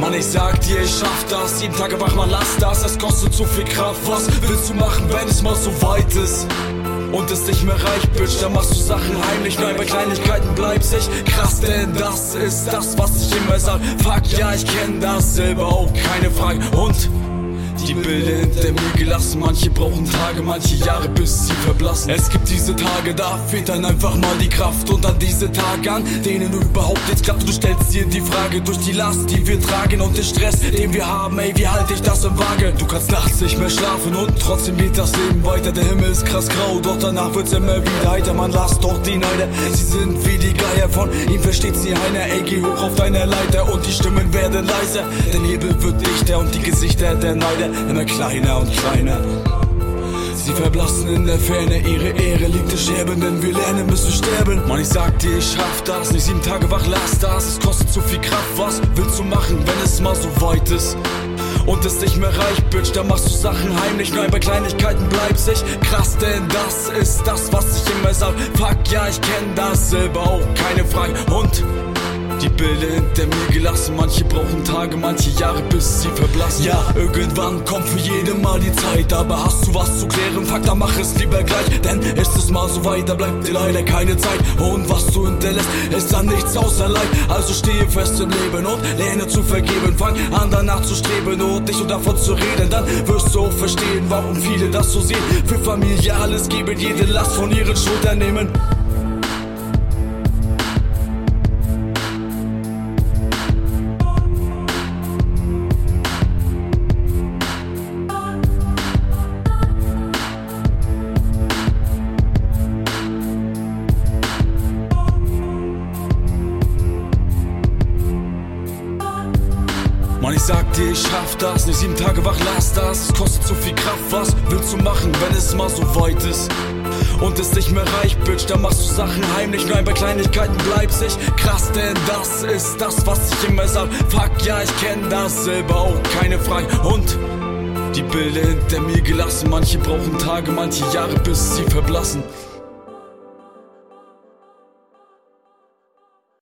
Mann, ich sag dir, ich schaff das. Jeden Tag wach, man lass das. Es kostet zu viel Kraft. Was willst du machen, wenn es mal so weit ist? Und es nicht mehr reicht, Bitch, dann machst du Sachen heimlich. Nein, bei Kleinigkeiten bleibst ich krass, denn das ist das, was ich immer sag. Fuck, ja, ich kenn das selber auch, keine Frage. Und die Bilder hinter mir gelassen. Manche brauchen Tage, manche Jahre, bis sie verblassen. Es gibt diese Tage, da fehlt dann einfach mal die Kraft. Und an diese Tage, an denen überhaupt nichts klappt. Du stellst dir die Frage durch die Last, die wir tragen und den Stress, den wir haben. Ey, wie halte ich das im Waage? Du kannst nachts nicht mehr schlafen und trotzdem geht das Leben weiter. Der Himmel ist krass grau, doch danach wird's immer wieder heiter. Man lasst doch die Neider, sie sind wie die Geier. Von ihm versteht sie einer. Ey, geh hoch auf deine Leiter und die Stimmen werden leiser. Der Nebel wird dichter und die Gesichter der Neider immer kleiner und kleiner. Sie verblassen in der Ferne, ihre Ehre liegt in Scherben, denn wir lernen bis wir sterben. Mann, ich sag dir, ich schaff das, nicht sieben Tage wach, lass das. Es kostet zu viel Kraft, was willst du machen, wenn es mal so weit ist? Und es nicht mehr reicht, Bitch, dann machst du Sachen heimlich. Nein, bei Kleinigkeiten bleibst ich krass, denn das ist das, was ich immer sag. Fuck, ja, ich kenn das selber auch, keine Frage. Und die Bilder hinter mir gelassen, manche brauchen Tage, manche Jahre, bis sie verblassen. Ja, irgendwann kommt für jeden mal die Zeit, aber hast du was zu klären? Fuck, dann mach es lieber gleich, denn ist es mal so weit, da bleibt dir leider keine Zeit. Und was du hinterlässt, ist dann nichts außer Leid. Also stehe fest im Leben und lerne zu vergeben. Fang an danach zu streben und dich und davon zu reden, dann wirst du auch verstehen, warum viele das so sehen. Für Familie alles geben, jede Last von ihren Schultern nehmen. Mann, ich sag dir, ich schaff das, nicht sieben Tage wach, lass das. Es kostet zu viel Kraft, was willst du machen, wenn es mal so weit ist? Und es nicht mehr reicht, Bitch, dann machst du Sachen heimlich. Nein, bei Kleinigkeiten bleibst ich krass, denn das ist das, was ich immer sag. Fuck, ja, ich kenn das selber auch, keine Frage. Und die Bilder hinter mir gelassen, manche brauchen Tage, manche Jahre, bis sie verblassen.